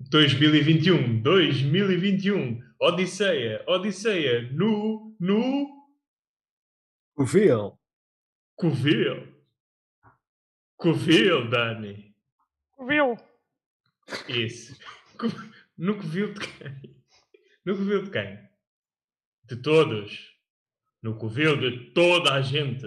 2021, 2021, Odisseia, Odisseia, no, no, Covil. Covil. Covil, Dani. Viu? Isso. No Covil de quem? No Covil de quem? De todos. No Covil de toda a gente.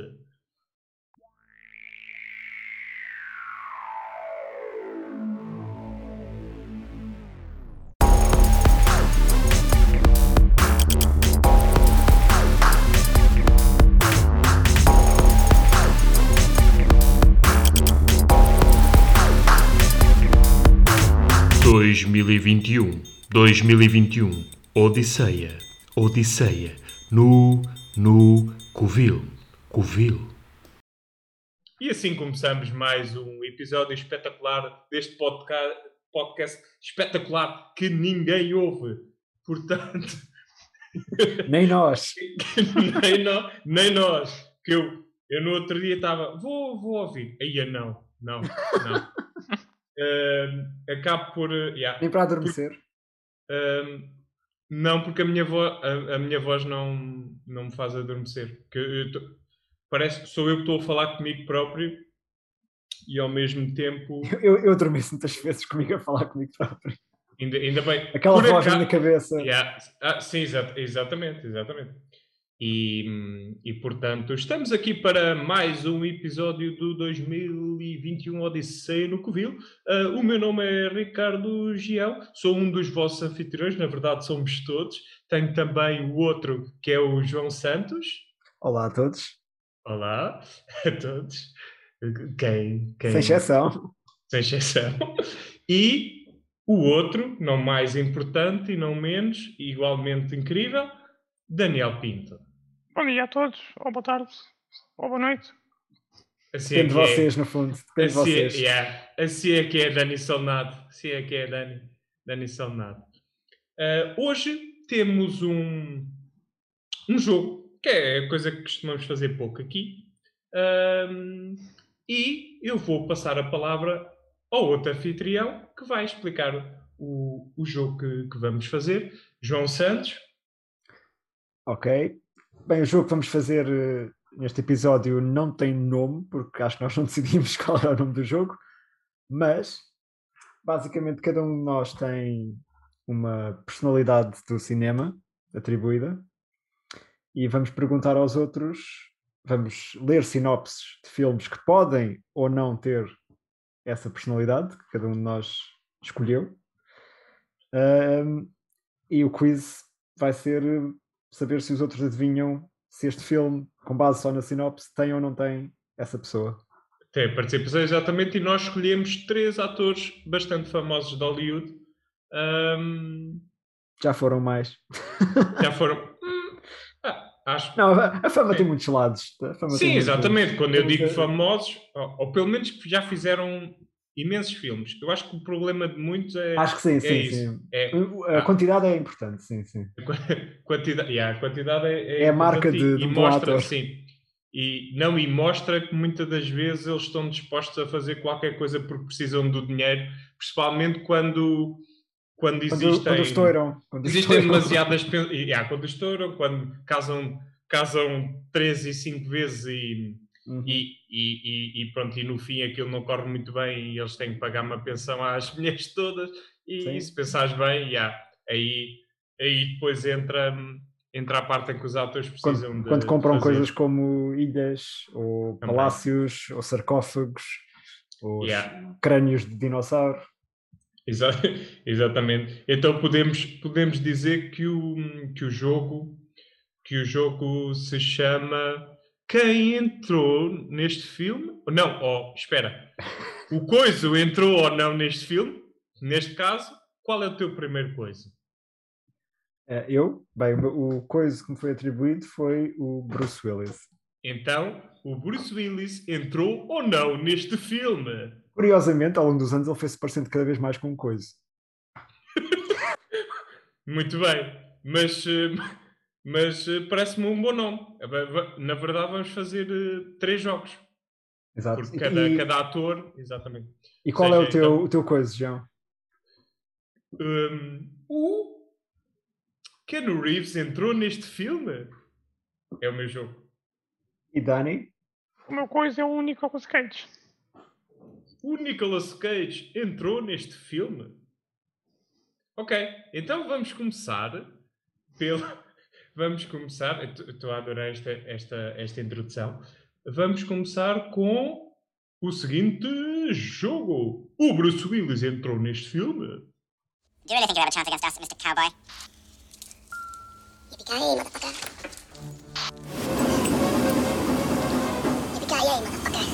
2021, 2021, Odisseia, Odisseia, no, no, Covil, Covil. E assim começamos mais um episódio espetacular deste podcast, podcast espetacular que ninguém ouve. Portanto. Nem nós. nem, no, nem nós. Que eu, eu no outro dia estava, vou, vou ouvir. Aí não, não, não. Ahm, acabo por. eh, yeah, Nem para adormecer. ahm, não, porque a minha, vo a, a minha voz não, não me faz adormecer. Que tô- parece que sou eu que estou a falar comigo próprio e ao mesmo tempo. Eu, eu adormeço muitas vezes comigo a falar comigo próprio. Ainda, ainda bem. Aquela por voz na acaso- minha cabeça. Yeah. Ah, sim, exa- exatamente, exatamente. E, hum, e portanto, estamos aqui para mais um episódio do 2021 Odisseia no Covil. Ah, o meu nome é Ricardo Giel, sou um dos vossos anfitriões, na verdade somos todos. Tenho também o outro que é o João Santos. Olá a todos. Olá a todos. Quem? quem Sem exceção. sem exceção. E o outro, não mais importante e não menos, igualmente incrível, Daniel Pinto. Bom dia a todos, ou boa tarde, ou boa noite. Assim Depende de é que é- vocês, no fundo. Depende de assim, é, vocês. yeah, assim é que é Dani Solnado. Assim é que é Dani, Dani Solnado. Ah, hoje temos um, um jogo, que é a coisa que costumamos fazer pouco aqui. Ahm, e eu vou passar a palavra ao outro anfitrião que vai explicar o, o jogo que, que vamos fazer. João Santos. Ok. Bem, o jogo que vamos fazer eh, neste episódio não tem nome, porque acho que nós não decidimos qual é o nome do jogo, mas basicamente cada um de nós tem uma personalidade do cinema atribuída e vamos perguntar aos outros, vamos ler sinopses de filmes que podem ou não ter essa personalidade que cada um de nós escolheu. Ahm, e o quiz vai ser saber se os outros adivinham se este filme, com base só na sinopse, tem ou não tem essa pessoa. Tem participação exatamente, e nós escolhemos três atores bastante famosos de Hollywood. Ahm, Já foram mais. já foram. Hum, ah, acho Não, a fama É. tem muitos lados. Fama tem Sim, muitos exatamente. Quando eu digo famosos, ou, ou pelo menos que já fizeram imensos filmes. Eu acho que o problema de muitos é, Acho que sim, sim, isso. sim. é A Ah. quantidade é importante, sim, sim. a quantidade. yeah, a quantidade é, É a marca de- e, de e mostra, ator. sim. E não e mostra que muitas das vezes eles estão dispostos a fazer qualquer coisa porque precisam do dinheiro, principalmente quando quando existem quando estouram. Quando Existem estouram. demasiadas. yeah, quando estouram, quando casam, casam três e cinco vezes e, Uhum. e, e, e- pronto, e no fim aquilo não corre muito bem e eles têm que pagar uma pensão às mulheres todas. E Sim. se pensares bem, yeah, aí, aí depois entra, entra a parte em que os atores precisam Quando, de. quando compram fazer. coisas como ilhas, ou Também. palácios, ou sarcófagos, ou Yeah. crânios de dinossauro. Exa- Exatamente. Então podemos, podemos dizer que o, que o jogo que o jogo se chama Quem entrou neste filme? Não, oh, espera. O coiso entrou ou não neste filme? Neste caso, qual é o teu primeiro coiso? Eh, Eu, bem, o o coisa que me foi atribuído foi o Bruce Willis. Então, o Bruce Willis entrou ou não neste filme? Curiosamente, ao longo dos anos, ele foi-se parecendo cada vez mais com um coisa. Muito bem, mas, eh, mas eh, parece-me um bom nome. Na verdade, vamos fazer eh, três jogos. Exato. Porque E- cada, e, cada ator, exatamente. e qual é o seja, teu, então- o teu coisa, João? Um, o Keanu Reeves entrou neste filme? É o meu jogo. E Dani? O meu coisa é o Nicolas Cage. O Nicolas Cage entrou neste filme? Ok, então vamos começar pelo. Vamos começar. Estou a adorar esta, esta, esta introdução. Vamos começar com o seguinte jogo. O Bruce Willis entrou neste filme. Do you really think you have a chance against us, Mr. Cowboy? Yippee-ki-yay, motherfucker. Yippee-ki-yay, motherfucker.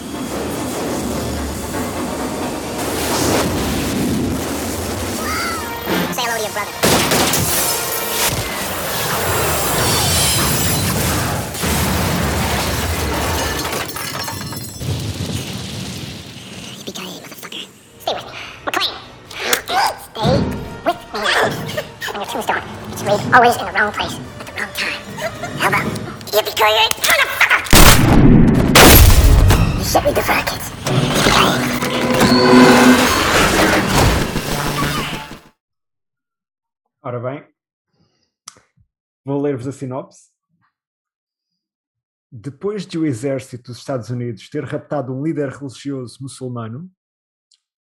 Say hello to your brother. Tombstone, it's read always in the wrong place at the wrong time. How about yippee-ki-yay, motherfucker? Shit, read the fire, kids. Ora bem, vou ler-vos a sinopse. Depois de o exército dos Estados Unidos ter raptado um líder religioso muçulmano,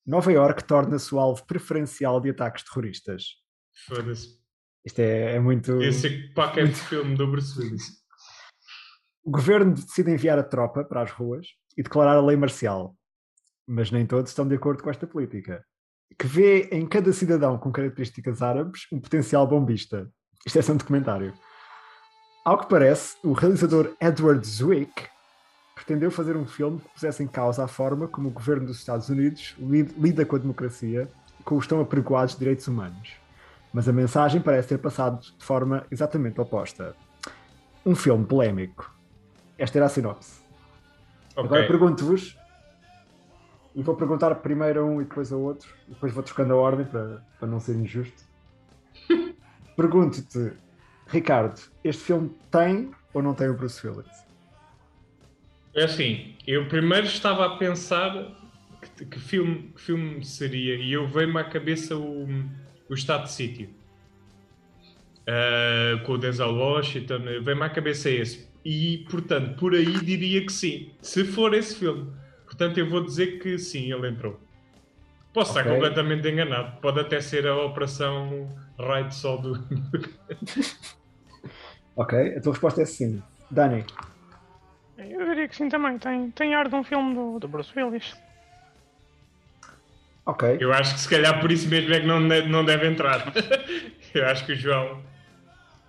Nova York torna-se o alvo preferencial de ataques terroristas. Foda-se. Isto é, é muito. Esse é qualquer filme do Bruce Willis. O governo decide enviar a tropa para as ruas e declarar a lei marcial. Mas nem todos estão de acordo com esta política. Que vê em cada cidadão com características árabes um potencial bombista. Isto é só um documentário. Ao que parece, o realizador Edward Zwick pretendeu fazer um filme que pusesse em causa a forma como o governo dos Estados Unidos lid- lida com a democracia e com os tão apregoados direitos humanos. Mas a mensagem parece ter passado de forma exatamente oposta. Um filme polémico. Esta era a sinopse. Agora Ok. pergunto-vos, e vou perguntar primeiro a um e depois ao outro, e depois vou trocando a ordem para, para não ser injusto. Pergunto-te, Ricardo, este filme tem ou não tem o Bruce Willis? É assim, eu primeiro estava a pensar que, que filme, que filme seria e eu veio-me à cabeça o, o Estado de Sítio. Ah, com o Denzel Washington, veio-me à cabeça esse. E, portanto, por aí diria que sim, se for esse filme. Portanto, eu vou dizer que sim, ele entrou. Posso estar Ok. completamente enganado. Pode até ser a operação Right Sol do. Ok, a tua resposta é sim. Dani, Eu diria que sim também. Tem, tem ar de um filme do, do Bruce Willis. Ok. Eu acho que se calhar por isso mesmo é que não, não deve entrar. eu acho que o João.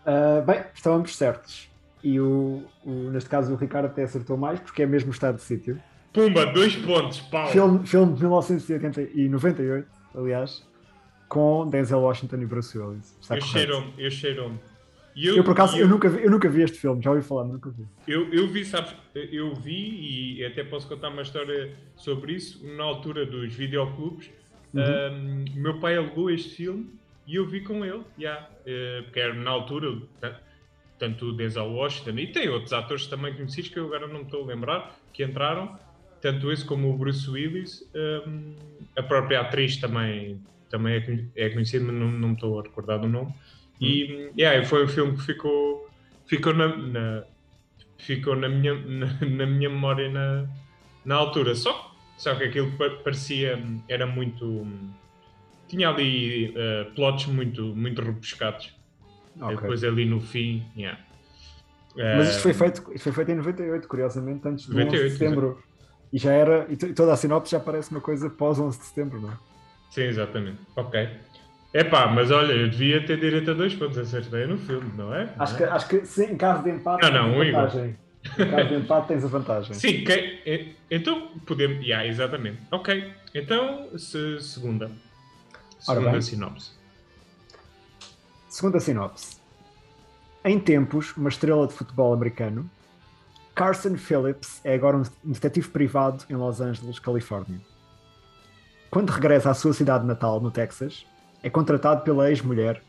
Ah, bem, estávamos certos. E o, o- neste caso o Ricardo até acertou mais, porque é mesmo o estado de sítio. Pumba, dois pontos, pau. Filme, filme de 1998, aliás, com Denzel Washington e Bruce Willis. Está Eu cheiro-me, eu cheiro-me. E Eu, por acaso, eu, eu, nunca vi, eu nunca vi este filme, já ouvi falar, mas nunca vi. eu, eu vi, sabes, eu vi e até posso contar uma história sobre isso. Na altura dos videoclubes, Uhum. o meu pai alugou este filme e eu vi com ele, já, eh, porque era na altura, ta- tanto o Denzel Washington e tem outros atores também conhecidos que eu agora não me estou a lembrar, que entraram, tanto esse como o Bruce Willis. hum, a própria atriz também, também é é conhecida, mas não, não me estou a recordar do nome. E yeah, foi um filme que ficou, ficou, na, na- ficou na, minha, na, na minha memória na, na altura. Só, só que aquilo pa- parecia, era muito. Tinha ali eh, plots muito, muito rebuscados. Ok. Depois ali no fim, yeah. Mas isto foi, Eh, feito, isto foi feito em 98, curiosamente, antes do 11 de 98, setembro. E já era, e, e toda a sinopse já parece uma coisa pós 11 de setembro, não é? Sim, exatamente. Ok. Epá, mas olha, eu devia ter direito a dois pontos, acertei no filme, não é? Acho Não que, é? acho que sim, em caso de empate Não, não, tens um igual. vantagem. Em caso de empate tens a vantagem. Sim, que- e- então podemos. Yeah, exatamente. Ok. Então, se- segunda. Segunda sinopse. Segunda sinopse. Em tempos, uma estrela de futebol americano, Carson Phillips é agora um detetive privado em Los Angeles, Califórnia. Quando regressa à sua cidade natal, no Texas, é contratado pela ex-mulher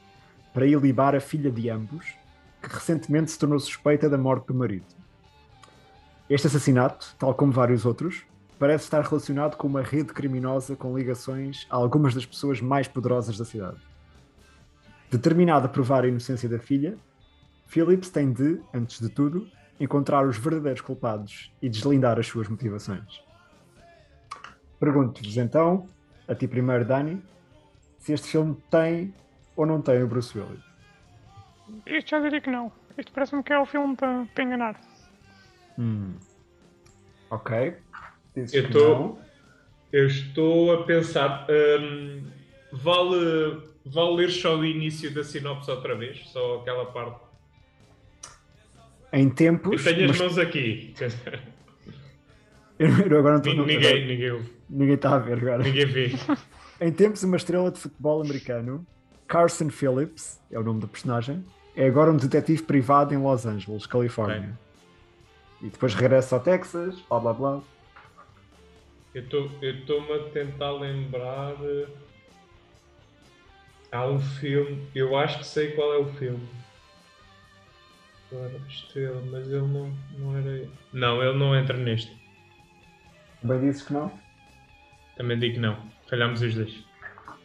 para ir libar a filha de ambos, que recentemente se tornou suspeita da morte do marido. Este assassinato, tal como vários outros, parece estar relacionado com uma rede criminosa com ligações a algumas das pessoas mais poderosas da cidade. Determinado a provar a inocência da filha, Phillips tem de, antes de tudo, encontrar os verdadeiros culpados e deslindar as suas motivações. Pergunto-vos então, a ti primeiro, Dani, se este filme tem ou não tem o Bruce Willis. Isto já diria que não. Isto parece-me que é o filme para, para enganar. Hum. Ok. Dizes Eu tô-. Eu estou a pensar. hum, vale, vale ler só o início da sinopse outra vez? Só aquela parte. Em Eu tempos. tenho as mas- mãos aqui. Eu agora não não- ninguém, ninguém, ninguém está a ver agora. ninguém vê. Em tempos, uma estrela de futebol americano, Carson Phillips, é o nome do personagem, é agora um detetive privado em Los Angeles, Califórnia. E depois regressa ao Texas, blá blá blá. Eu estou- eu estou-me a tentar lembrar. eh, Há um filme, eu acho que sei qual é o filme. Agora, estrela, mas ele não, não era. Não, ele não entra neste. Bem dizes que não? Também digo que não. Falhámos os dois.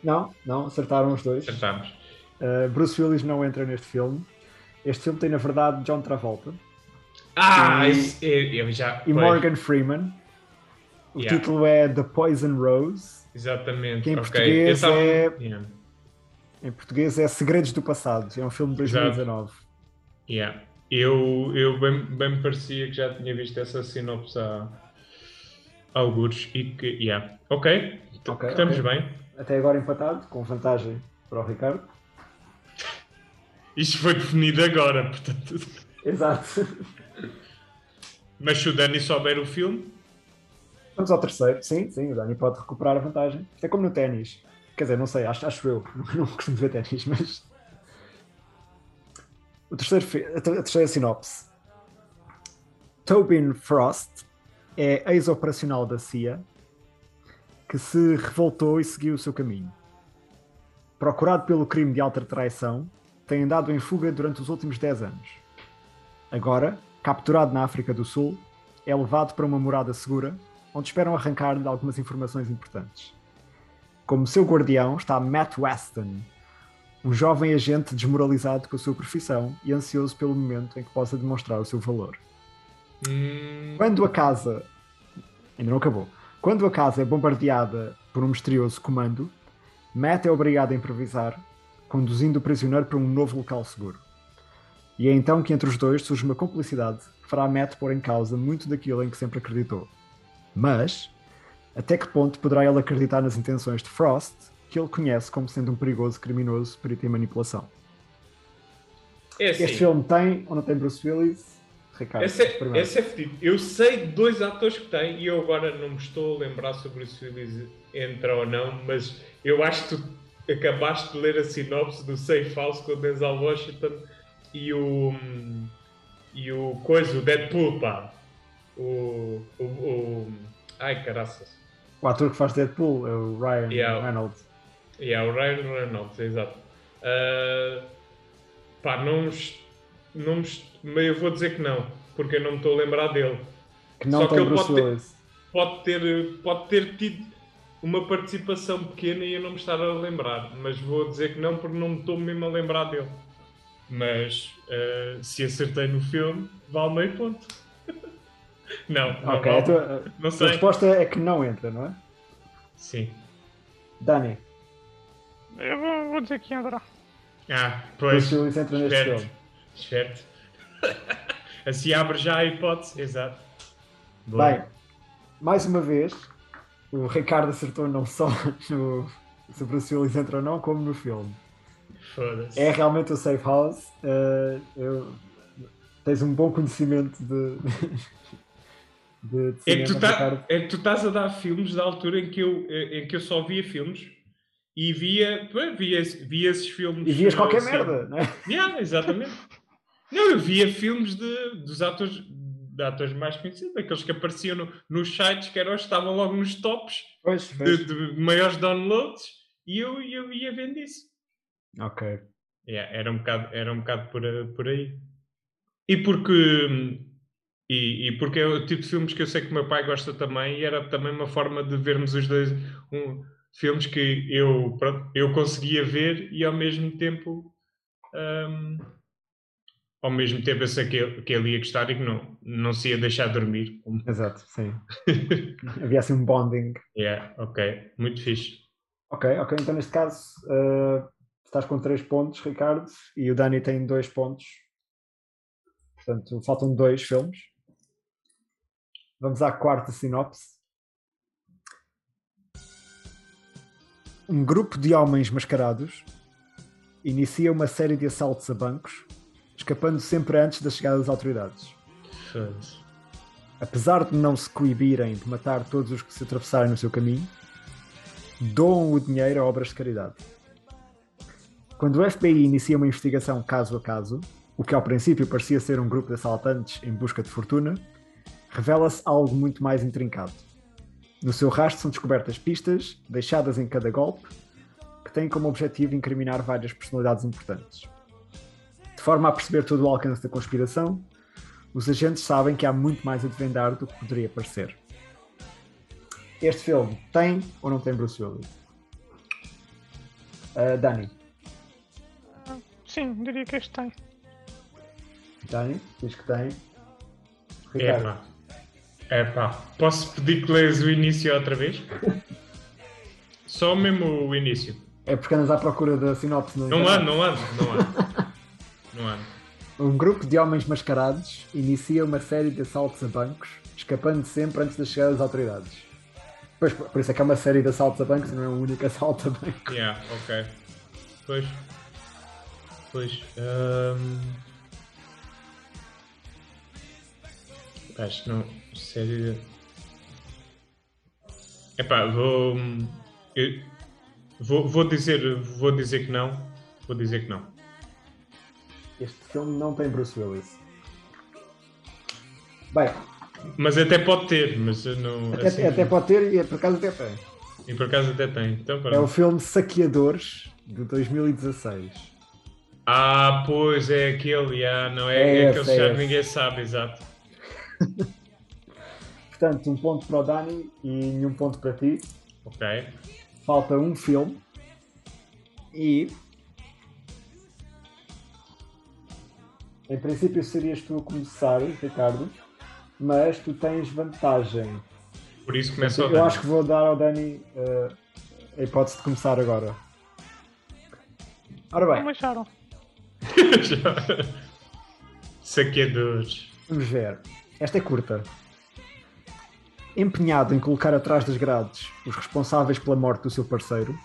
Não, não, acertaram os dois. Acertámos. Uh, Bruce Willis não entra neste filme. Este filme tem, na verdade, John Travolta Ah, E- esse- eu, eu já. e pois, Morgan Freeman. O Yeah. título é The Poison Rose. Exatamente. que em português tava- é- Yeah. Em português é Segredos do Passado. É um filme de Exato. 2019. Yeah. Eu, eu bem, bem me parecia que já tinha visto essa sinopse há há algures e que. Yeah. Ok. T- Ok, Estamos ok. bem. Até agora empatado, com vantagem para o Ricardo. Isto foi definido agora, portanto. Exato. Mas se o Dani souber o filme, Vamos ao terceiro. Sim, sim, o Dani pode recuperar a vantagem. Isto é como no ténis. Quer dizer, não sei, acho, acho eu. Não costumo ver ténis, mas. O terceiro, a terceira sinopse. Tobin Frost é ex-operacional da CIA que se revoltou e seguiu o seu caminho. Procurado pelo crime de alta traição, tem andado em fuga durante os últimos 10 anos. Agora, capturado na África do Sul, é levado para uma morada segura, onde esperam arrancar-lhe algumas informações importantes. Como seu guardião está Matt Weston, um jovem agente desmoralizado com a sua profissão e ansioso pelo momento em que possa demonstrar o seu valor. Hum, Quando a casa. Ainda não acabou. Quando a casa é bombardeada por um misterioso comando, Matt é obrigado a improvisar, conduzindo o prisioneiro para um novo local seguro. E é então que entre os dois surge uma cumplicidade que fará Matt pôr em causa muito daquilo em que sempre acreditou. Mas, até que ponto poderá ele acreditar nas intenções de Frost, que ele conhece como sendo um perigoso criminoso perito em manipulação? é assim. Este filme tem ou não tem Bruce Willis? Ricardo, Esse é, esse é fedido. Eu sei de dois atores que tem e eu agora não me estou a lembrar se o Bruce Willis entra ou não, mas eu acho que tu acabaste de ler a sinopse do Safe House com o Denzel Washington e o. e o coisa, o Deadpool, pá. O. o, o ai caraças. O ator que faz Deadpool é o Ryan Yeah. Reynolds. É o Ryan Reynolds, exato. Ah, pá, não não me eu vou dizer que não, porque eu não me estou a lembrar dele. Que não Só que ele pode ter- pode ter, pode ter tido uma participação pequena e eu não me estar a lembrar, mas vou dizer que não porque não me estou mesmo a lembrar dele. Mas eh, se acertei no filme, vale meio ponto. não, não Ok, vale. a tua, a não tua sei. resposta é que não entra, não é? Sim. Dani, Eu vou, vou dizer que entra. Ah, pois. Bruce Willis entra neste filme. Esperto. assim abre já a hipótese, exato. Boa. Bem, mais uma vez, o Ricardo acertou não só no se o Willis entra ou não, como no filme. Foda-se. É realmente o Safe House. eh, eu- tens um bom conhecimento de, de, de É que, tu cinema, tá- é que tu estás a dar filmes da altura em que eu, eh, em que eu só via filmes e via, via, via esses filmes. E vias qualquer eh, merda, não é? Yeah, exatamente. Não, eu via filmes de, dos atores, de atores mais conhecidos, aqueles que apareciam no- nos sites que eram, estavam logo nos tops Pois, de, pois. de maiores downloads e eu, eu ia vendo isso. Ok. Yeah, era um bocado, era um bocado por, a- por aí. E porque, e, e porque é o tipo de filmes que eu sei que o meu pai gosta também, e era também uma forma de vermos os dois um, filmes que eu, pronto, eu conseguia ver e ao mesmo tempo Ahm, ao mesmo tempo, eu sei que ele, que ele ia gostar e que não, não se ia deixar dormir. Exato, sim. Havia assim um bonding. yeah, ok, muito fixe. Ok, ok. Então neste caso eh, estás com 3 pontos, Ricardo, e o Dani tem 2 pontos. Portanto, faltam dois filmes. Vamos à quarta sinopse. Um grupo de homens mascarados inicia uma série de assaltos a bancos, escapando sempre antes da chegada das autoridades. Apesar de não se coibirem de matar todos os que se atravessarem no seu caminho, doam o dinheiro a obras de caridade. Quando o FBI inicia uma investigação caso a caso, o que ao princípio parecia ser um grupo de assaltantes em busca de fortuna, revela-se algo muito mais intrincado. No seu rastro são descobertas pistas, deixadas em cada golpe, que têm como objetivo incriminar várias personalidades importantes. De forma a perceber todo o alcance da conspiração, os agentes sabem que há muito mais a desvendar do que poderia parecer. Este filme tem ou não tem Bruce Willis? Ah, Dani. Sim, diria que este tem. Dani, diz que tem. Ricardo. Epá. Epá. Posso pedir que leias o início outra vez? Só mesmo o início. É porque andas à procura da sinopse no Não internet. ando, não ando, não ando. Não ando. Um grupo de homens mascarados inicia uma série de assaltos a bancos, escapando sempre antes da chegada das autoridades. Pois, por isso é que é uma série de assaltos a bancos e não é um único assalto a banco. Yeah, ok. Pois. Pois. hum, Acho que não. Sério. Epá, vou. eu- vou, vou dizer. Vou dizer que não. Vou dizer que não. Este filme não tem Bruce Willis. Bem, Mas até pode ter, mas não. até, assim, até pode ter e por acaso até tem. E por acaso até tem. Então, É o filme Saqueadores de 2016. Ah, pois é aquele, já, não é, É é, aquele é que esse. ninguém sabe, exato. Portanto, um ponto para o Dani e nenhum ponto para ti. Ok. Falta um filme. E. Em princípio serias tu a começar, Ricardo, mas tu tens vantagem. Por isso começa Eu acho que vou dar ao Dani eh, a hipótese de começar agora. Ora bem, me acharam. Saqueadores. vamos ver. Esta é curta. Empenhado em colocar atrás das grades os responsáveis pela morte do seu parceiro,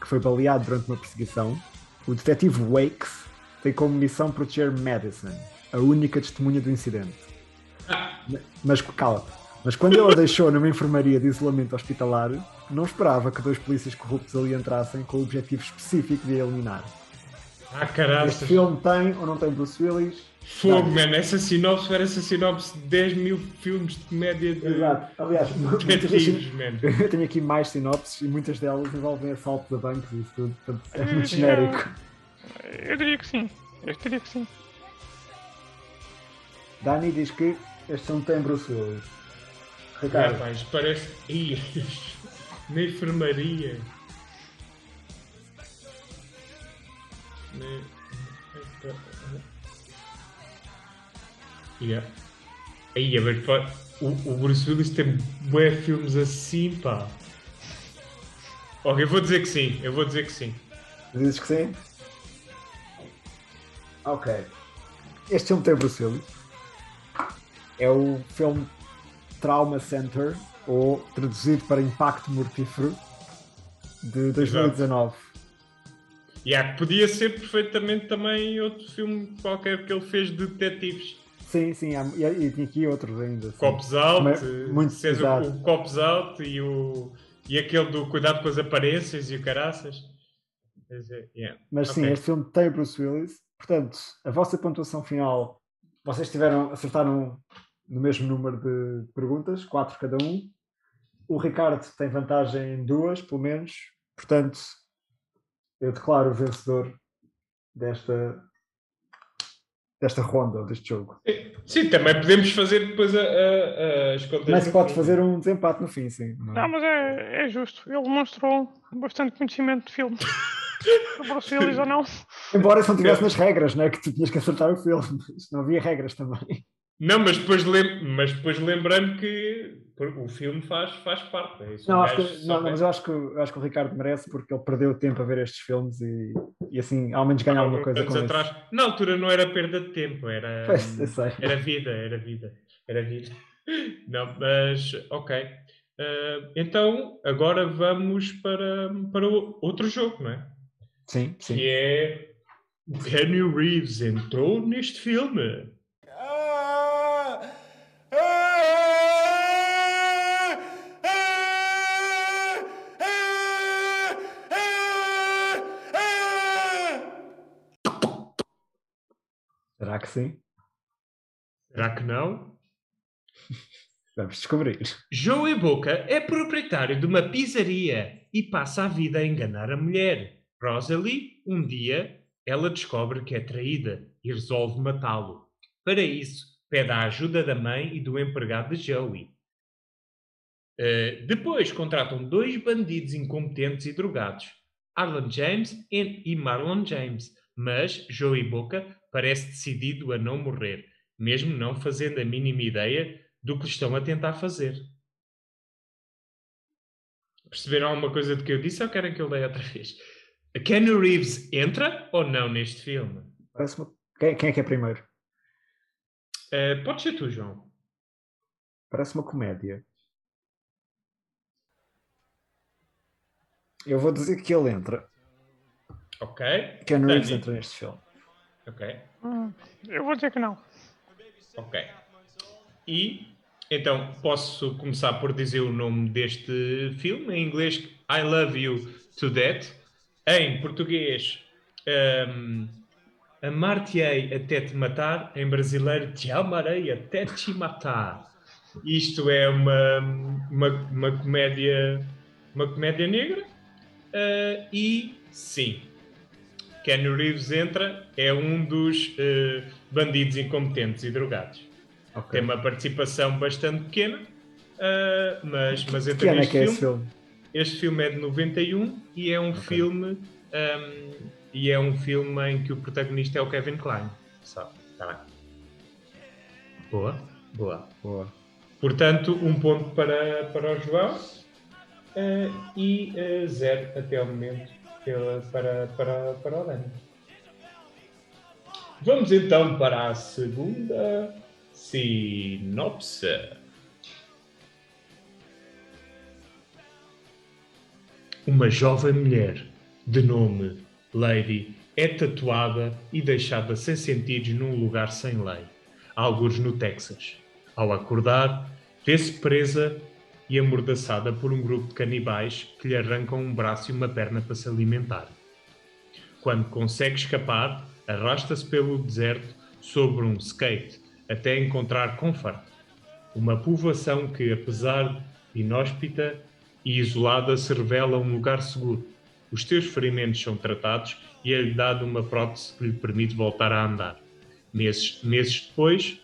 que foi baleado durante uma perseguição, o detetive Wakes tem como missão proteger Madison, a única testemunha do incidente. Mas cala Mas quando ele a deixou numa enfermaria de isolamento hospitalar, não esperava que dois polícias corruptos ali entrassem com o objetivo específico de a eliminar. Ah, caralho. Este filme tem ou não tem Bruce Willis? Fogo, Não. mano. Essa sinopse parece a sinopse de 10 mil filmes de comédia de Exato. Aliás, mano. eu tenho aqui mais sinopses e muitas delas envolvem assaltos a bancos e tudo. Portanto, é muito Hum, genérico. Eu diria que sim. Eu diria que sim. Dani diz que este não tem Bruce Willis. Ricardo, Rapaz, parece. Ih, Na enfermaria. Na- Yeah. Aí, a ver, o, o Bruce Willis tem bué filmes assim, pá. Ok, eu vou dizer que sim, eu vou dizer que sim. dizes que sim? Ok. Este filme tem Bruce Willis. É o filme Trauma Center, ou traduzido para Impacto Mortífero, de 2019. Yeah, podia ser perfeitamente também outro filme qualquer que ele fez de detetives. Sim, sim, há- e, e tinha aqui outros ainda. sim. Copos Out, Mas- muito o, o Copos Out e, o, e aquele do cuidado com as aparências e o caraças. Yeah. Mas sim, Ok. este filme tem Bruce Willis. Portanto, a vossa pontuação final, vocês tiveram, acertaram no mesmo número de perguntas, quatro cada um. O Ricardo tem vantagem em duas, pelo menos. Portanto, eu declaro o vencedor desta, desta ronda, deste jogo. Sim, também podemos fazer depois a, a- as contas. Mas pode fim. fazer um desempate no fim, sim. não é? Não, mas é, é justo. Ele demonstrou bastante conhecimento de filme. Se Bruce Willis ou não. Embora isso não estivesse nas regras, não é? Que tu tinhas que acertar o filme. Não havia regras também. Não, mas depois, lem mas depois lembrando que o filme faz, faz parte. É não, acho que, não, mas eu acho, que, eu acho que o Ricardo merece porque ele perdeu tempo a ver estes filmes e, e assim, ao menos ganha alguma coisa com atrás, isso. Na altura não era perda de tempo, era, pois, era vida, era vida, era vida. Não, mas ok. Uh, então, agora vamos para, para outro jogo, não é? Sim, sim. Que é o Kenny Reeves entrou neste filme. Será que sim? Será que não? Vamos descobrir. Joey Boca é proprietário de uma pizzaria e passa a vida a enganar a mulher. Rosalie, um dia, ela descobre que é traída e resolve matá-lo. Para isso, pede a ajuda da mãe e do empregado de Joey. Uh, depois contratam dois bandidos incompetentes e drogados, Arlen James e Marlon James, mas Joey Boca parece decidido a não morrer, mesmo não fazendo a mínima ideia do que estão a tentar fazer. Perceberam alguma coisa do que eu disse ou querem que eu leia outra vez? A Keanu Reeves entra ou não neste filme? Quem, quem é que é primeiro? Uh, pode ser tu, João. Parece uma comédia. Eu vou dizer que ele entra. Ok. Keanu Reeves entra neste filme. Ok. Hum, eu vou dizer que não. Ok. E então posso começar por dizer o nome deste filme em inglês I Love You to Death. Em português um, Amar-te-ei até te matar. Em brasileiro Te amarei até te matar. Isto é uma, uma, uma comédia uma comédia negra uh, e sim Kenny Reeves entra, é um dos uh, bandidos incompetentes e drogados. Okay. Tem uma participação bastante pequena, uh, mas, mas entra pequena neste é filme. Este filme é de 91 e é um okay. filme um, e é um filme em que o protagonista é o Kevin Klein. Só, tá bem. Boa, boa, boa. Portanto, um ponto para, para o João uh, e uh, zero até o momento para, para, para o Dani. Vamos então para a segunda sinopse. Uma jovem mulher de nome Lady é tatuada e deixada sem sentidos num lugar sem lei, alguns no Texas. Ao acordar, vê-se presa e amordaçada por um grupo de canibais que lhe arrancam um braço e uma perna para se alimentar. Quando consegue escapar, arrasta-se pelo deserto sobre um skate até encontrar Comfort, uma povoação que, apesar de inóspita e isolada, se revela um lugar seguro. Os seus ferimentos são tratados e é-lhe dado uma prótese que lhe permite voltar a andar. Meses, meses depois,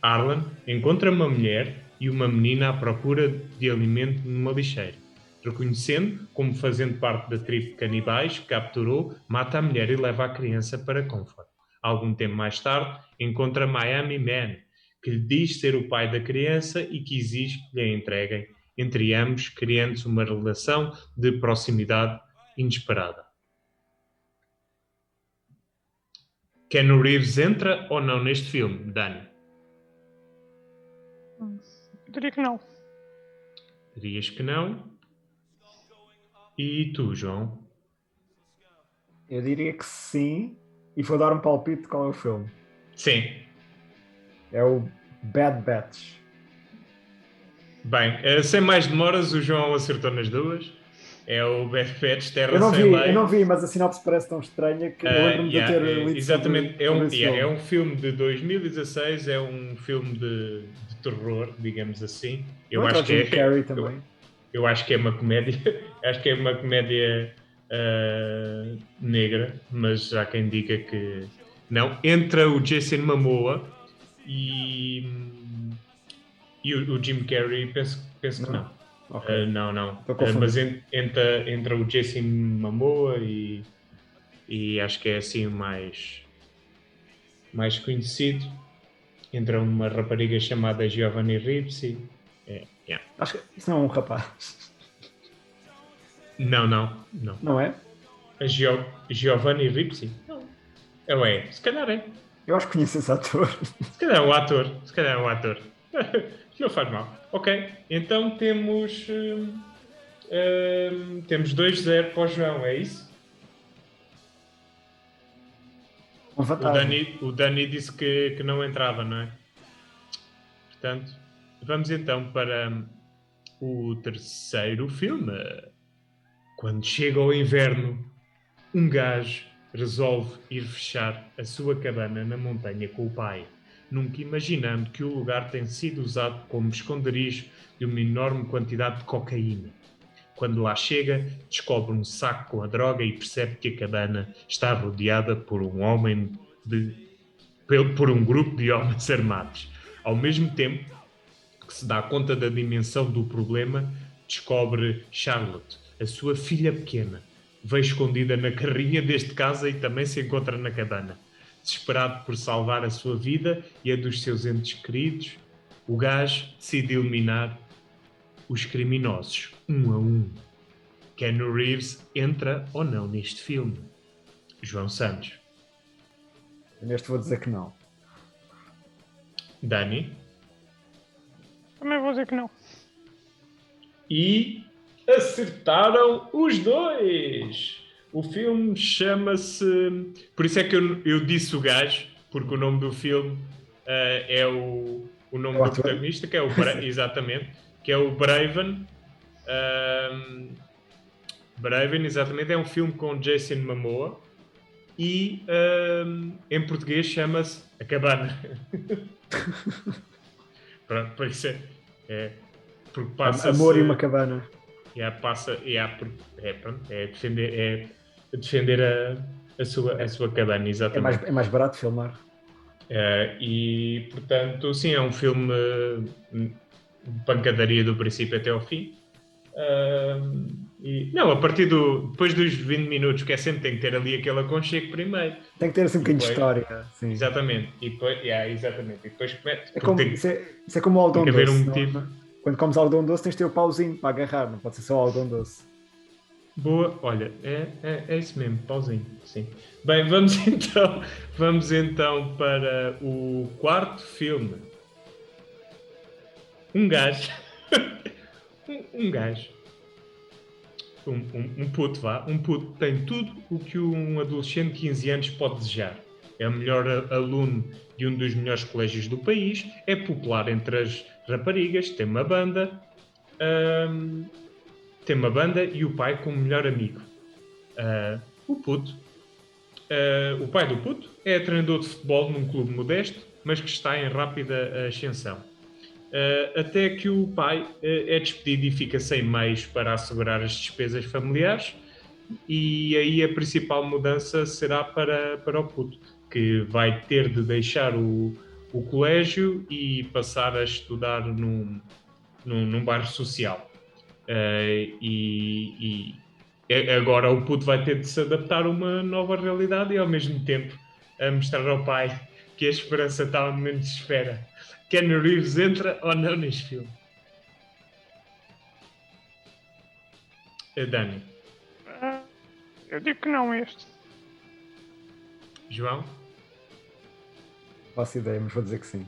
Arlen encontra uma mulher e uma menina à procura de alimento numa lixeira. Reconhecendo como fazendo parte da tribo de canibais que capturou, mata a mulher e leva a criança para Comfort. Algum tempo mais tarde, encontra Miami Man, que lhe diz ser o pai da criança e que exige que lhe entreguem, entre ambos criando-se uma relação de proximidade inesperada. Ken Reeves entra ou não neste filme, Dani? Diria que não. Dirias que não. E tu, João? Eu diria que sim. E vou dar um palpite qual é o filme. Sim. É o Bad Batch. Bem, eh, sem mais demoras, o João acertou nas duas. É o Bad Batch Terra eu não Sem vi, Lei. Eu não vi, mas a sinopse parece tão estranha que uh, eu lembro-me yeah, de ter é, lido Exatamente, é um, yeah, é um filme de 2016, é um filme de, de terror, digamos assim. Eu não acho que é, Carrey também. Eu, eu, acho que é uma comédia, acho que é uma comédia uh, negra, mas há quem diga que não. Entra o Jason Momoa e, e o, o Jim Carrey, penso, penso que não. Okay. Uh, não, não. Uh, mas entra, entra o Jason Momoa e, e acho que é assim o mais, mais conhecido. Entra uma rapariga chamada Giovanni Ripsi. É, yeah. Acho que isso não é um rapaz, Não, não, não. não é? A Gio, Giovanni Ripsi? Não. É, é, se calhar é. Eu acho que conheço esse ator. Se calhar é um ator. Se calhar é um ator. Não faz mal. Ok, então temos. hum, hum, temos 2-0 para o João, é isso? O. Dani, o Dani disse que, que não entrava, não é? Portanto, vamos então para hum, o terceiro filme. Quando chega o inverno, um gajo resolve ir fechar a sua cabana na montanha com o pai, nunca imaginando que o lugar tem sido usado como esconderijo de uma enorme quantidade de cocaína. Quando lá chega, descobre um saco com a droga e percebe que a cabana está rodeada por um homem de, por um grupo de homens armados. Ao mesmo tempo que se dá conta da dimensão do problema, descobre Charlotte, a sua filha pequena, veio escondida na carrinha deste casa e também se encontra na cabana. Desesperado por salvar a sua vida e a dos seus entes queridos, o gajo decide eliminar os criminosos, um a um. Keanu Reeves entra ou não neste filme? João Santos. Neste vou dizer que não. Dani. Também vou dizer que não. E acertaram os dois! O filme chama-se. Por isso é que eu, eu disse o gajo, porque o nome do filme eh, é o, o nome o do protagonista, que é o. Exatamente, que é o Braven. Ahm, Braven, exatamente, é um filme com Jason Momoa e ahm, em português chama-se A Cabana. Pronto, por isso é. é porque passa Amor e uma cabana. Yeah, passa, yeah, é, pronto, é defender, é defender a, a, sua, a sua cabana, É exatamente. mais, é mais barato filmar. Eh, e, portanto, sim, é um filme eh, de pancadaria do princípio até ao fim. Ahm, e, não, a partir do. Depois dos 20 minutos, que é sempre tem que ter ali aquele aconchego primeiro. Tem que ter assim um bocadinho de história. Sim. Exatamente. E depois, yeah, exatamente. E depois começa. É como, tem isso, é, isso é como o algodão doce. um não- não- Quando comes algodão doce, tens de ter o pauzinho para agarrar, não pode ser só algodão doce. Boa, olha, é, é, é isso mesmo, pauzinho, sim. Bem, vamos então, vamos então para o quarto filme. Um gajo, um, um gajo, um, um, um puto, vá, um puto tem tudo o que um adolescente de 15 anos pode desejar. É o melhor aluno de um dos melhores colégios do país, é popular entre as raparigas, tem uma banda, ahm, tem uma banda e o pai como melhor amigo. Ah, o puto, ah, o pai do puto, é treinador de futebol num clube modesto, mas que está em rápida ascensão. Ah, até que o pai é despedido e fica sem meios para assegurar as despesas familiares, e aí a principal mudança será para, para o puto, que vai ter de deixar o, o colégio e passar a estudar num, num, num bairro social. Uh, e, e a- agora o puto vai ter de se adaptar a uma nova realidade e ao mesmo tempo a mostrar ao pai que a esperança está onde menos espera. Ken Reeves entra ou não neste filme? Uh, Dani, Ah, eu digo que não este. João? Faço ideia, mas vou dizer que sim.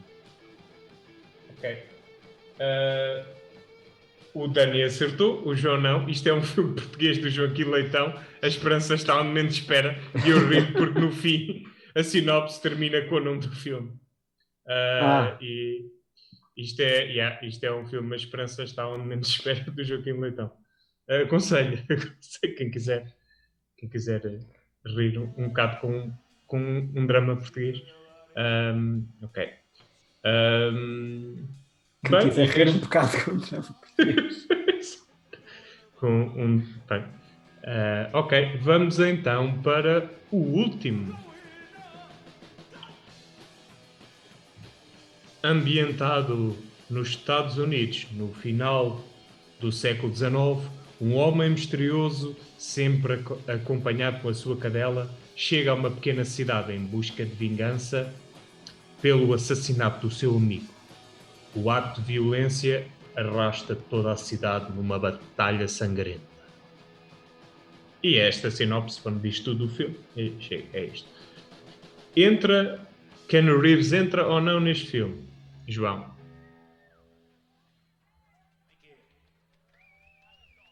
Ok. Uh, o Dani acertou, o João não. Isto é um filme português do Joaquim Leitão. A esperança está onde menos espera. E eu rio porque no fim a sinopse termina com o nome do filme. Uh, Ah. E isto é, yeah, isto é um filme A Esperança está onde menos espera do Joaquim Leitão. Uh, aconselho, quem quiser, quem quiser rir um, um bocado com, com um drama português. Um, ok. Um, Quem bem, quiser rir um bocado com com um. Bem. Ah, ok, vamos então para o último. Ambientado nos Estados Unidos no final do século XIX, Um homem misterioso, sempre aco- acompanhado pela sua cadela, chega a uma pequena cidade em busca de vingança pelo assassinato do seu amigo. O ato de violência arrasta toda a cidade numa batalha sangrenta. E esta sinopse, quando diz tudo o filme, é, é isto. Entra, Ken Reeves entra ou não neste filme? João.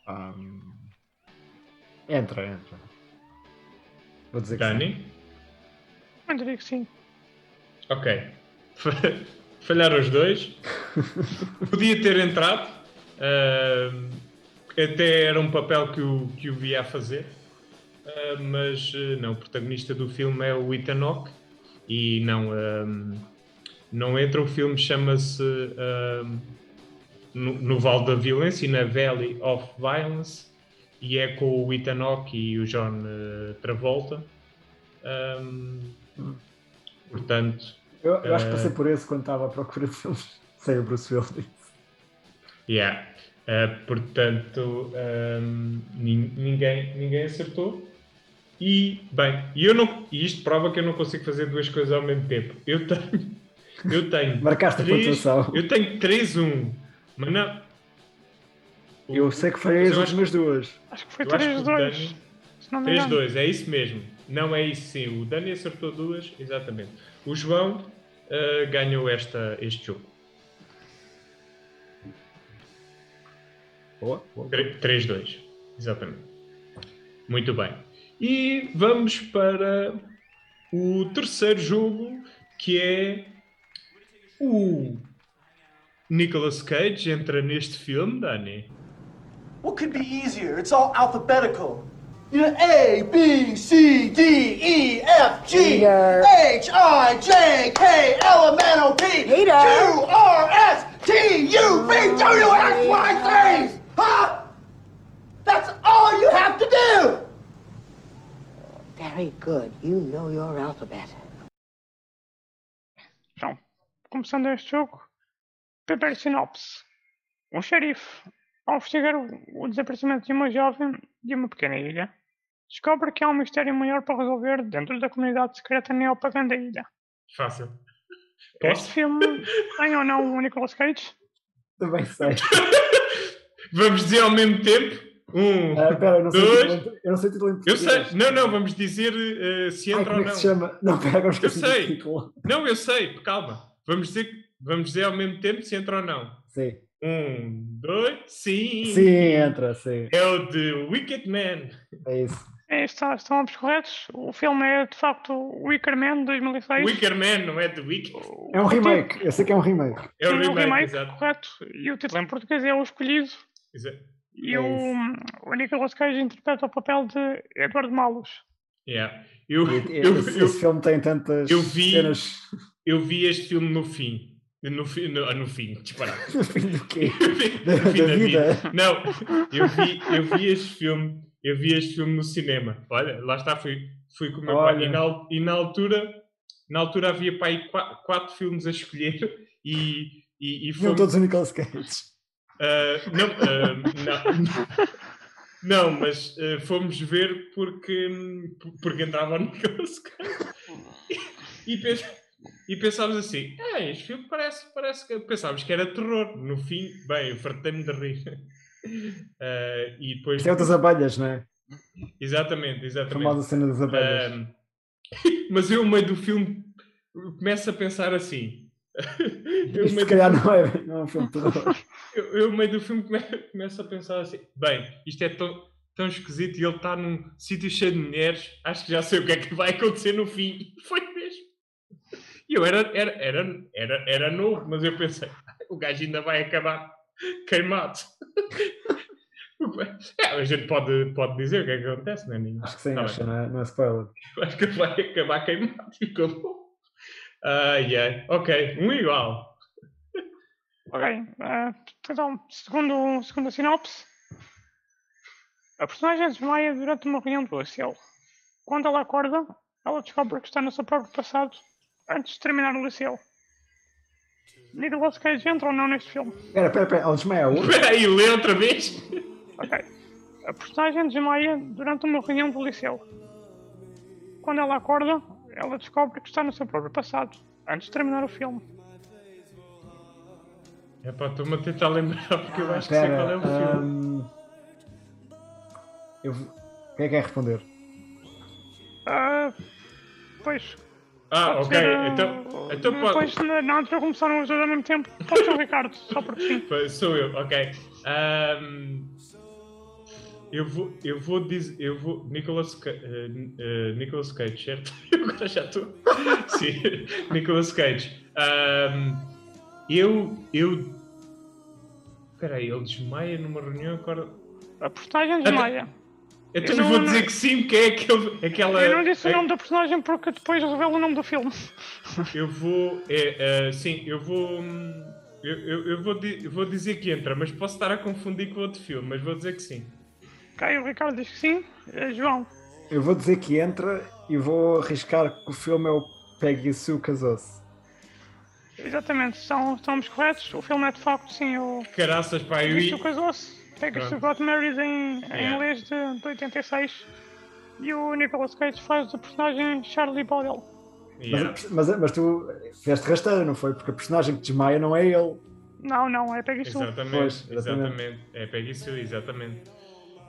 Ahm, entra, entra. Vou dizer que sim. Dani? Eu diria que sim. Ok. Falharam os dois. Podia ter entrado. ahm, até era um papel que o, que o via a fazer. Ah, mas eh, não, o protagonista do filme é o Ethan Hawke e não, não entra. O filme chama-se no, no Vale da Violência e na Valley of Violence e é com o Ethan Hawke e o John Travolta. Ahm, portanto, Eu, eu acho que Eh, passei por esse quando estava à procura de filmes sem o Bruce Willis. Yeah. Uh, portanto, um, nin- ninguém, ninguém acertou. E, bem, e eu não, e isto prova que eu não consigo fazer duas coisas ao mesmo tempo. Eu tenho. Eu tenho. Marcaste a três- pontuação. Eu tenho 3-1. Mas não. Eu sei que Mas as últimas duas. Acho que foi Eu acho que o 3-2. Dani- Se não me engano. 3-2, é isso mesmo. Não é isso sim. O Dani acertou duas, exatamente. O João uh, ganhou esta, este jogo. Boa, boa. 3-2, exatamente. Muito bem. E vamos para o terceiro jogo, que é o Nicolas Cage entra neste filme, Dani. What could be easier? It's all alphabetical. You know, A, B, C, D, E, F, G, Peter. H, I, J, K, L, M, N, O, P, Peter. Q, R, S, T, U, V, W, X, Y, Z. Huh? That's all you have to do. Very good. You know your alphabet. Então, começando este jogo, primeira sinopse. Um xerife, ao investigar o, o desaparecimento de uma jovem de uma pequena ilha, descobre que há um mistério maior para resolver dentro da comunidade secreta neopagã da ilha. Fácil. Este Posso? filme tem ou não o Nicolas Cage? Também sei. Vamos dizer ao mesmo tempo? Um. Ah, Espera, eu não sei Dois. em- eu não sei o título em eu sei. português. Não, não, vamos dizer uh, se Ai, entra como ou é não. se chama? Não, espera, agora esqueci do sei. Não, eu sei, calma. Vamos dizer, vamos dizer ao mesmo tempo se entra ou não. Sim. Um, dois, sim. Sim, entra, sim. É o de Wicked Man. É isso. É, está, estão ambos corretos. O filme é de facto Wicker Man de 2006. Wicker Man, não é de Wicked. É um remake. Eu sei que é um remake. É o Sim, remake, exato. correto. E o título em português é O Escolhido. Exato. E É o, o Nicolas Cage interpreta o papel de Eduardo Malos. Yeah. Eu, E- e- eu, esse, eu, esse filme tem tantas eu vi- cenas. eu vi este filme no fim. No, fi- no, ah, no fim, disparado. No fim do quê? Eu Da- no fim da da vida. Não, eu vi, eu vi este filme, eu vi este filme no cinema. Olha, lá está, fui, fui com o meu pai. Olha. E na, e na altura, na altura havia para aí quatro, quatro filmes a escolher e, e, e Não todos o Nicolas Cage. Ah, não, ah, não, não, mas ah, fomos ver porque, porque entrava o Nicolas Cage e, pens- e pensávamos assim: ah, este filme parece, parece que pensávamos que era terror. No fim, bem, fartei-me de rir. Ah, e depois, Isto é o das abelhas, não é? exatamente, A exatamente. famosa cena das abelhas. Ahm, mas eu, no meio do filme, começo a pensar assim. Eu, Isto se do calhar não é, não é um filme. Eu, eu, no meio do filme, come- começo a pensar assim: bem, isto é tão, tão esquisito e ele está num sítio cheio de mulheres, acho que já sei o que é que vai acontecer no fim. E Foi mesmo. E eu era, era, era, era, era novo, mas eu pensei: o gajo ainda vai acabar queimado. É, a gente pode, pode dizer o que é que acontece, não é, Ninho? Acho que sim, Tá acho que não é, não é spoiler. Acho que vai acabar queimado e acabou. Ai, ai. Ok, um igual. Ok. eh, então, segundo, segundo a sinopse, a personagem desmaia durante uma reunião do liceu. Quando ela acorda, ela descobre que está no seu próprio passado antes de terminar o liceu. Nicolas Cage entra ou não neste filme? Espera, espera, espera. Ela desmaia a outra? Espera aí, lê outra vez. Ok. A personagem desmaia durante uma reunião do liceu. Quando ela acorda, ela descobre que está no seu próprio passado, antes de terminar o filme. É pá, estou-me a tentar lembrar porque eu acho que sei qual é o filme. hum, eu vou- Quem é que quer responder? Ah, pois. Ah, pode ok. Então, então pode. Depois, na, na altura, começaram os dois ao mesmo tempo. Pode ser o Ricardo, só porque sim. Sou eu, ok. Ahm, eu vou, eu vou dizer, eu vou, Nicolas, eh, eh, Nicolas Cage, certo? Eu agora já estou. Sim, Nicolas Cage. Ahm, eu, eu, espera aí, ele desmaia numa reunião agora. A personagem desmaia. Então Eu eu vou não- dizer não- que sim, que é aquele, aquela. Eu não disse o é- nome da personagem porque depois revelo o nome do filme. Eu vou. É, é, sim, eu vou. hum, Eu, eu, eu vou, di- eu vou dizer que entra, mas posso estar a confundir com outro filme, mas vou dizer que sim. Ok, o Ricardo diz que sim. Eh, João, Eu vou dizer que entra e vou arriscar que o filme é o Peggy Sue Casou-se. exatamente, são, estamos corretos. O filme é de facto sim o Caraças, pá, eu casou-se. Pega-se Pronto. Got Married em, em Yeah. inglês de, de 86. E o Nicolas Cage faz o personagem Charlie Baudet. Yeah. Mas, mas, mas tu fizeste rasteira, não foi? Porque a personagem que desmaia não é ele. Não, não, é Peggy Sue. Exatamente, Pois, exatamente, exatamente. É Peggy Sue, exatamente.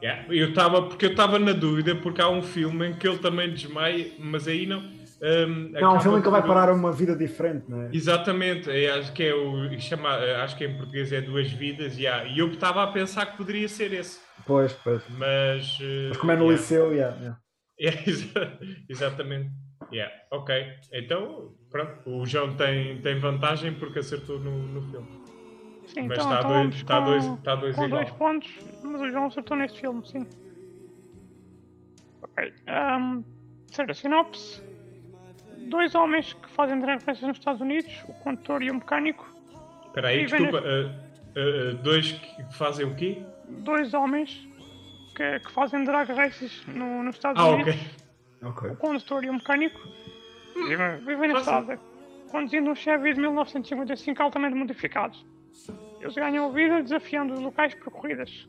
Yeah. Eu estava, porque eu estava na dúvida, porque há um filme em que ele também desmaia, mas aí não. Hum, Não, é um filme que ele vai por- parar uma vida diferente, não é? Exatamente, é, acho que é o. Chama, acho que em português é Duas Vidas, yeah. e eu estava a pensar que poderia ser esse, Pois, pois. mas. eh, Mas como é no yeah. liceu, yeah, yeah. É, exa- exatamente. Yeah. Ok. Então, pronto. O João tem, tem vantagem porque acertou no, no filme. Sim, Mas então, está então dois, vamos está com, dois, está dois com igual. dois pontos, mas o João acertou neste filme, sim. Ok. Um, terceira sinopse. Dois homens que fazem drag races nos Estados Unidos, o condutor e o mecânico. Espera aí, desculpa. uh, uh, uh, dois que fazem o quê? Dois homens que, que fazem drag races no, nos Estados Ah, Unidos. ok. Ok. o condutor e o mecânico vivem, vivem na estrada, conduzindo um Chevy de 1955 altamente modificado. Eles ganham a vida desafiando os locais por corridas.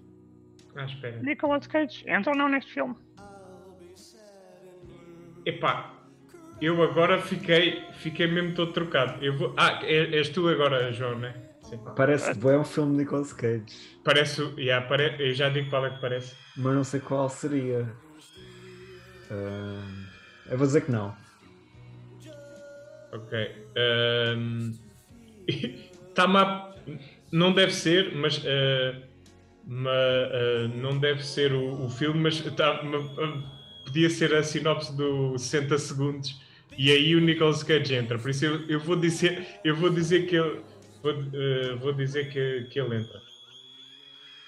Ah, espera. Nicolas Cage entra ou não neste filme? Epá, eu agora fiquei, fiquei mesmo todo trocado. Eu vou... Ah, é- és tu agora, João, né? Sim. Parece que é um filme de Nicolas Cage, Parece. Yeah, pare... Eu já digo qual é que parece. mas não sei qual seria. Ahm, eu vou dizer que não. Ok. Ahm, Tá-me a... Não deve ser, mas. ah, ma- ah, não deve ser o, o filme, mas tá- ma- ah, podia ser a sinopse do 60 segundos e aí o Nicolas Cage entra. Por isso eu, eu vou dizer, eu vou dizer que ele. Vou, ah, vou dizer que, que ele entra.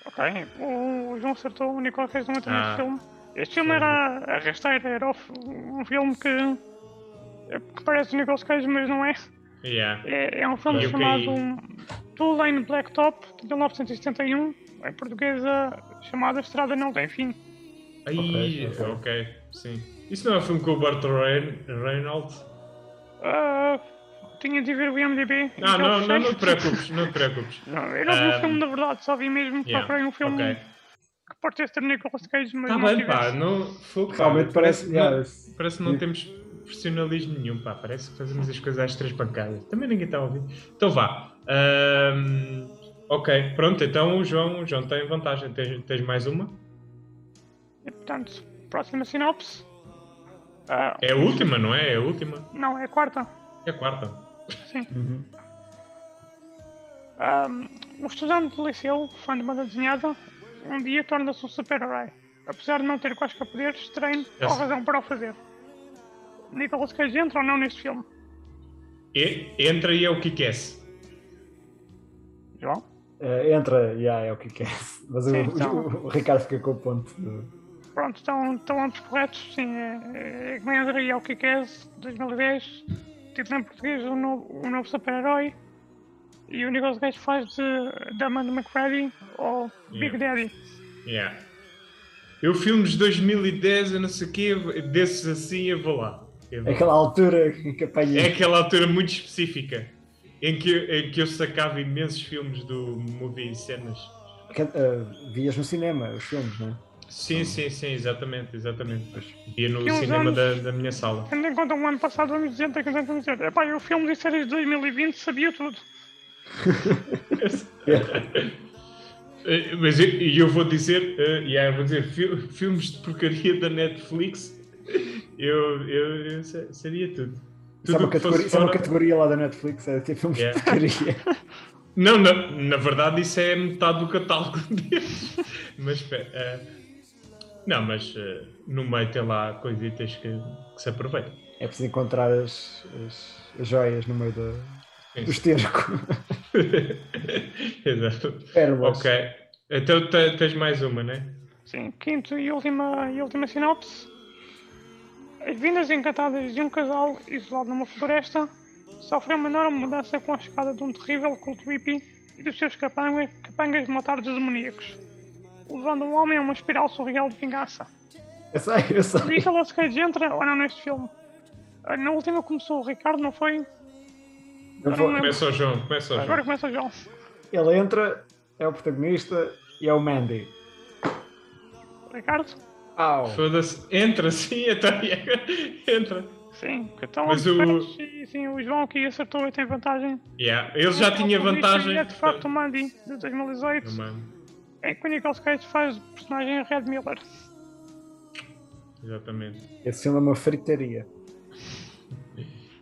Ok, o João acertou, o Nicolas Cage não entra Ah. neste filme. Este filme era a rasteira, era um filme que, que parece o Nicolas Cage, mas não é. Yeah. É, é um filme eu chamado caí. um, Tulane Blacktop, de 1971, em portuguesa chamada Estrada Não Tem Fim. Aí, Ok, ok, ok. sim. Isso não é um filme com o Burt Reyn- Reynolds? Ah, tinha de ver o IMDB. Ah, não, não, não te preocupes, não te preocupes. Não, eu não vi o Ah, filme, na verdade, só vi mesmo, Yeah, procurei um filme ok. que pode ter sido Nicolas Cage, mas Tá não bem, pá, não, fogo, pá, Realmente parece. não, yeah, esse- parece que não temos profissionalismo nenhum, pá, parece que fazemos as coisas às três pancadas. Também ninguém está a ouvir. Então vá. Ahm, ok, pronto, então o João, o João tem vantagem. Tens, tens mais uma? E, portanto, próxima sinopse. Ah, É a última, não é? É a última. Não, é a quarta. É a quarta. Uhum. Um, um estudante de liceu, fã de banda desenhada, um dia torna-se um super-herói. Apesar de não ter quaisquer poderes, treino ou Esse- razão para o fazer. Nicolas Cage entra ou não neste filme? E, entra e é o que quer João? Eh, entra, yeah, é o que quer. Mas o, Sim, então. o- o Ricardo fica com o ponto. de- Pronto, estão, estão ambos corretos. Sim, é, é e é o que quer 2010. Título em português, o novo, o novo super-herói. E o Nicolas Cage faz de, de Amanda ou Big Daddy. Yeah. Eu filmes de 2010, eu não sei o quê, desses assim eu vou lá. Eu vou. Aquela altura que apanha. É aquela altura muito específica em que, em que eu sacava imensos filmes do movie e cenas. Que, eh, vias no cinema os filmes, não é? Sim, sim, sim, exatamente, exatamente. Via no cinema anos- da, da minha sala. Tendo em conta o ano passado, vamos dizer, que vamos dizer, epá, eu filmes e séries de 2020 sabia tudo. Eh, Mas eu, e eu vou dizer, eh, yeah, eu vou dizer, fi- filmes de porcaria da Netflix, eu, eu, eu sabia tudo. Isso é, uma categoria, isso é uma categoria lá da Netflix, é ter filmes Yeah. de porcaria. Não, na, na verdade isso é metade do catálogo deles. Mas espera. eh, não, mas eh, no meio tem lá coisitas que, que se aproveitam. É preciso encontrar as, as- as joias no meio da, do esterco. Exato. Pérolas. Ok. Então te- tens mais uma, né? Sim, quinto e última, e última sinopse. As vindas encantadas de um casal isolado numa floresta sofrem uma enorme mudança com a chegada de um terrível culto hippie e dos seus capangas, capangas de matar os demoníacos, levando o homem a uma espiral surreal de vingança. Eu sei, eu sei. Nicolas Cage entra ou não neste filme? Ah, Na última começou o Ricardo, não foi? Eu vou- Começa o João, começa o Agora João. começa o João. Ele entra, é o protagonista e é o Mandy. Ricardo? Au! Foda-se. Entra, sim, então, entra. Sim, que estão Mas o- e sim, o João aqui acertou e tem vantagem. Yeah. Ele já tinha vantagem. É de facto o Mandy, de 2018. É que o Nicolas Cage faz o personagem Red Miller. Exatamente. Esse filme é uma fritaria.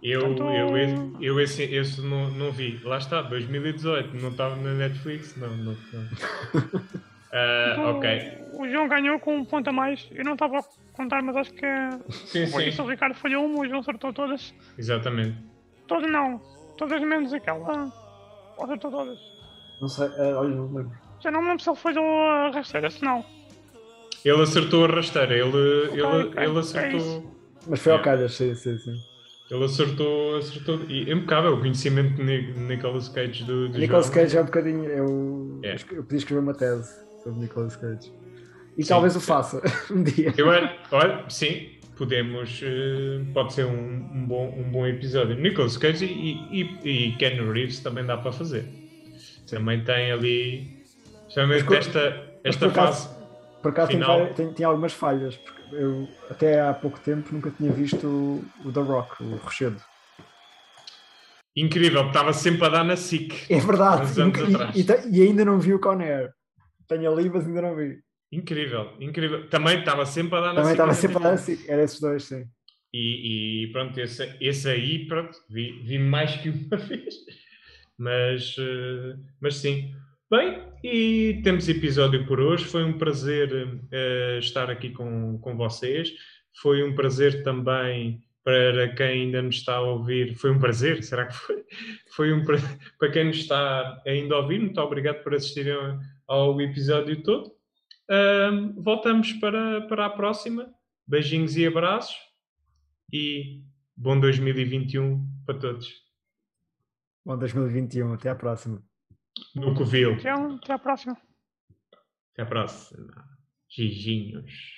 Eu, Portanto- eu, esse, eu esse, esse não, não vi. Lá está, 2018, não estava na Netflix? Não, não. não. Ah, O- ok. O João ganhou com um ponto a mais. Eu não estava a contar, mas acho que Sim, por isso o sim. Ricardo falhou uma, o João acertou todas. Exatamente. Todas não, todas menos aquela. Ou acertou todas. Não sei, eh, olha, não lembro. Já não me lembro se ele falhou a rasteira, se não. Ele acertou a rasteira. Ele, ele, ok, ele é acertou. isso. Mas foi ao Yeah. calhas, sim, sim, sim. Ele acertou, acertou. E impecável o conhecimento de Ni- Nicolas Cage do, do Nicolas. Cage é um bocadinho. Eu, É. eu podia escrever uma tese sobre Nicolas Cage. E Sim. talvez o faça um dia. Eu, olha, sim, podemos. eh, pode ser um, um bom, um bom episódio. Nicolas Cage e, e, e Ken Reeves também dá para fazer. Também tem ali. Co- esta, esta por acaso- fase. Por acaso tem, tem, tem algumas falhas, porque eu até há pouco tempo nunca tinha visto o, o The Rock, o Rochedo. Incrível, estava sempre a dar na SIC. É verdade, e, nunca- e, e e ainda não vi o Conair. Tenho ali, mas ainda não vi. Incrível, incrível. Também estava sempre a dar na Também SIC. estava ao sempre a dar tempo. assim. Era esses dois, sim. E, e pronto, esse, esse aí, pronto, vi, vi mais que uma vez. Mas, eh, mas sim. Bem, e temos episódio por hoje. Foi um prazer eh, estar aqui com, com vocês. Foi um prazer também para quem ainda nos está a ouvir. Foi um prazer, será que foi? Foi um prazer para quem nos está ainda a ouvir. Muito obrigado por assistirem ao- episódio todo. Ahm, voltamos para, para a próxima. Beijinhos e abraços e bom 2021 para todos. Bom 2021, até à próxima. No Covil. João, até à próxima. Até a próxima. Giginhos.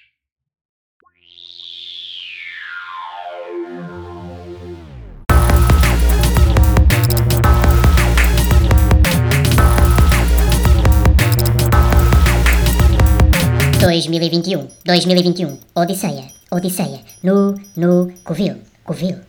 dois mil e vinte e um, dois mil e vinte e um, Odisseia, Odisseia, no, no, Covil, Covil.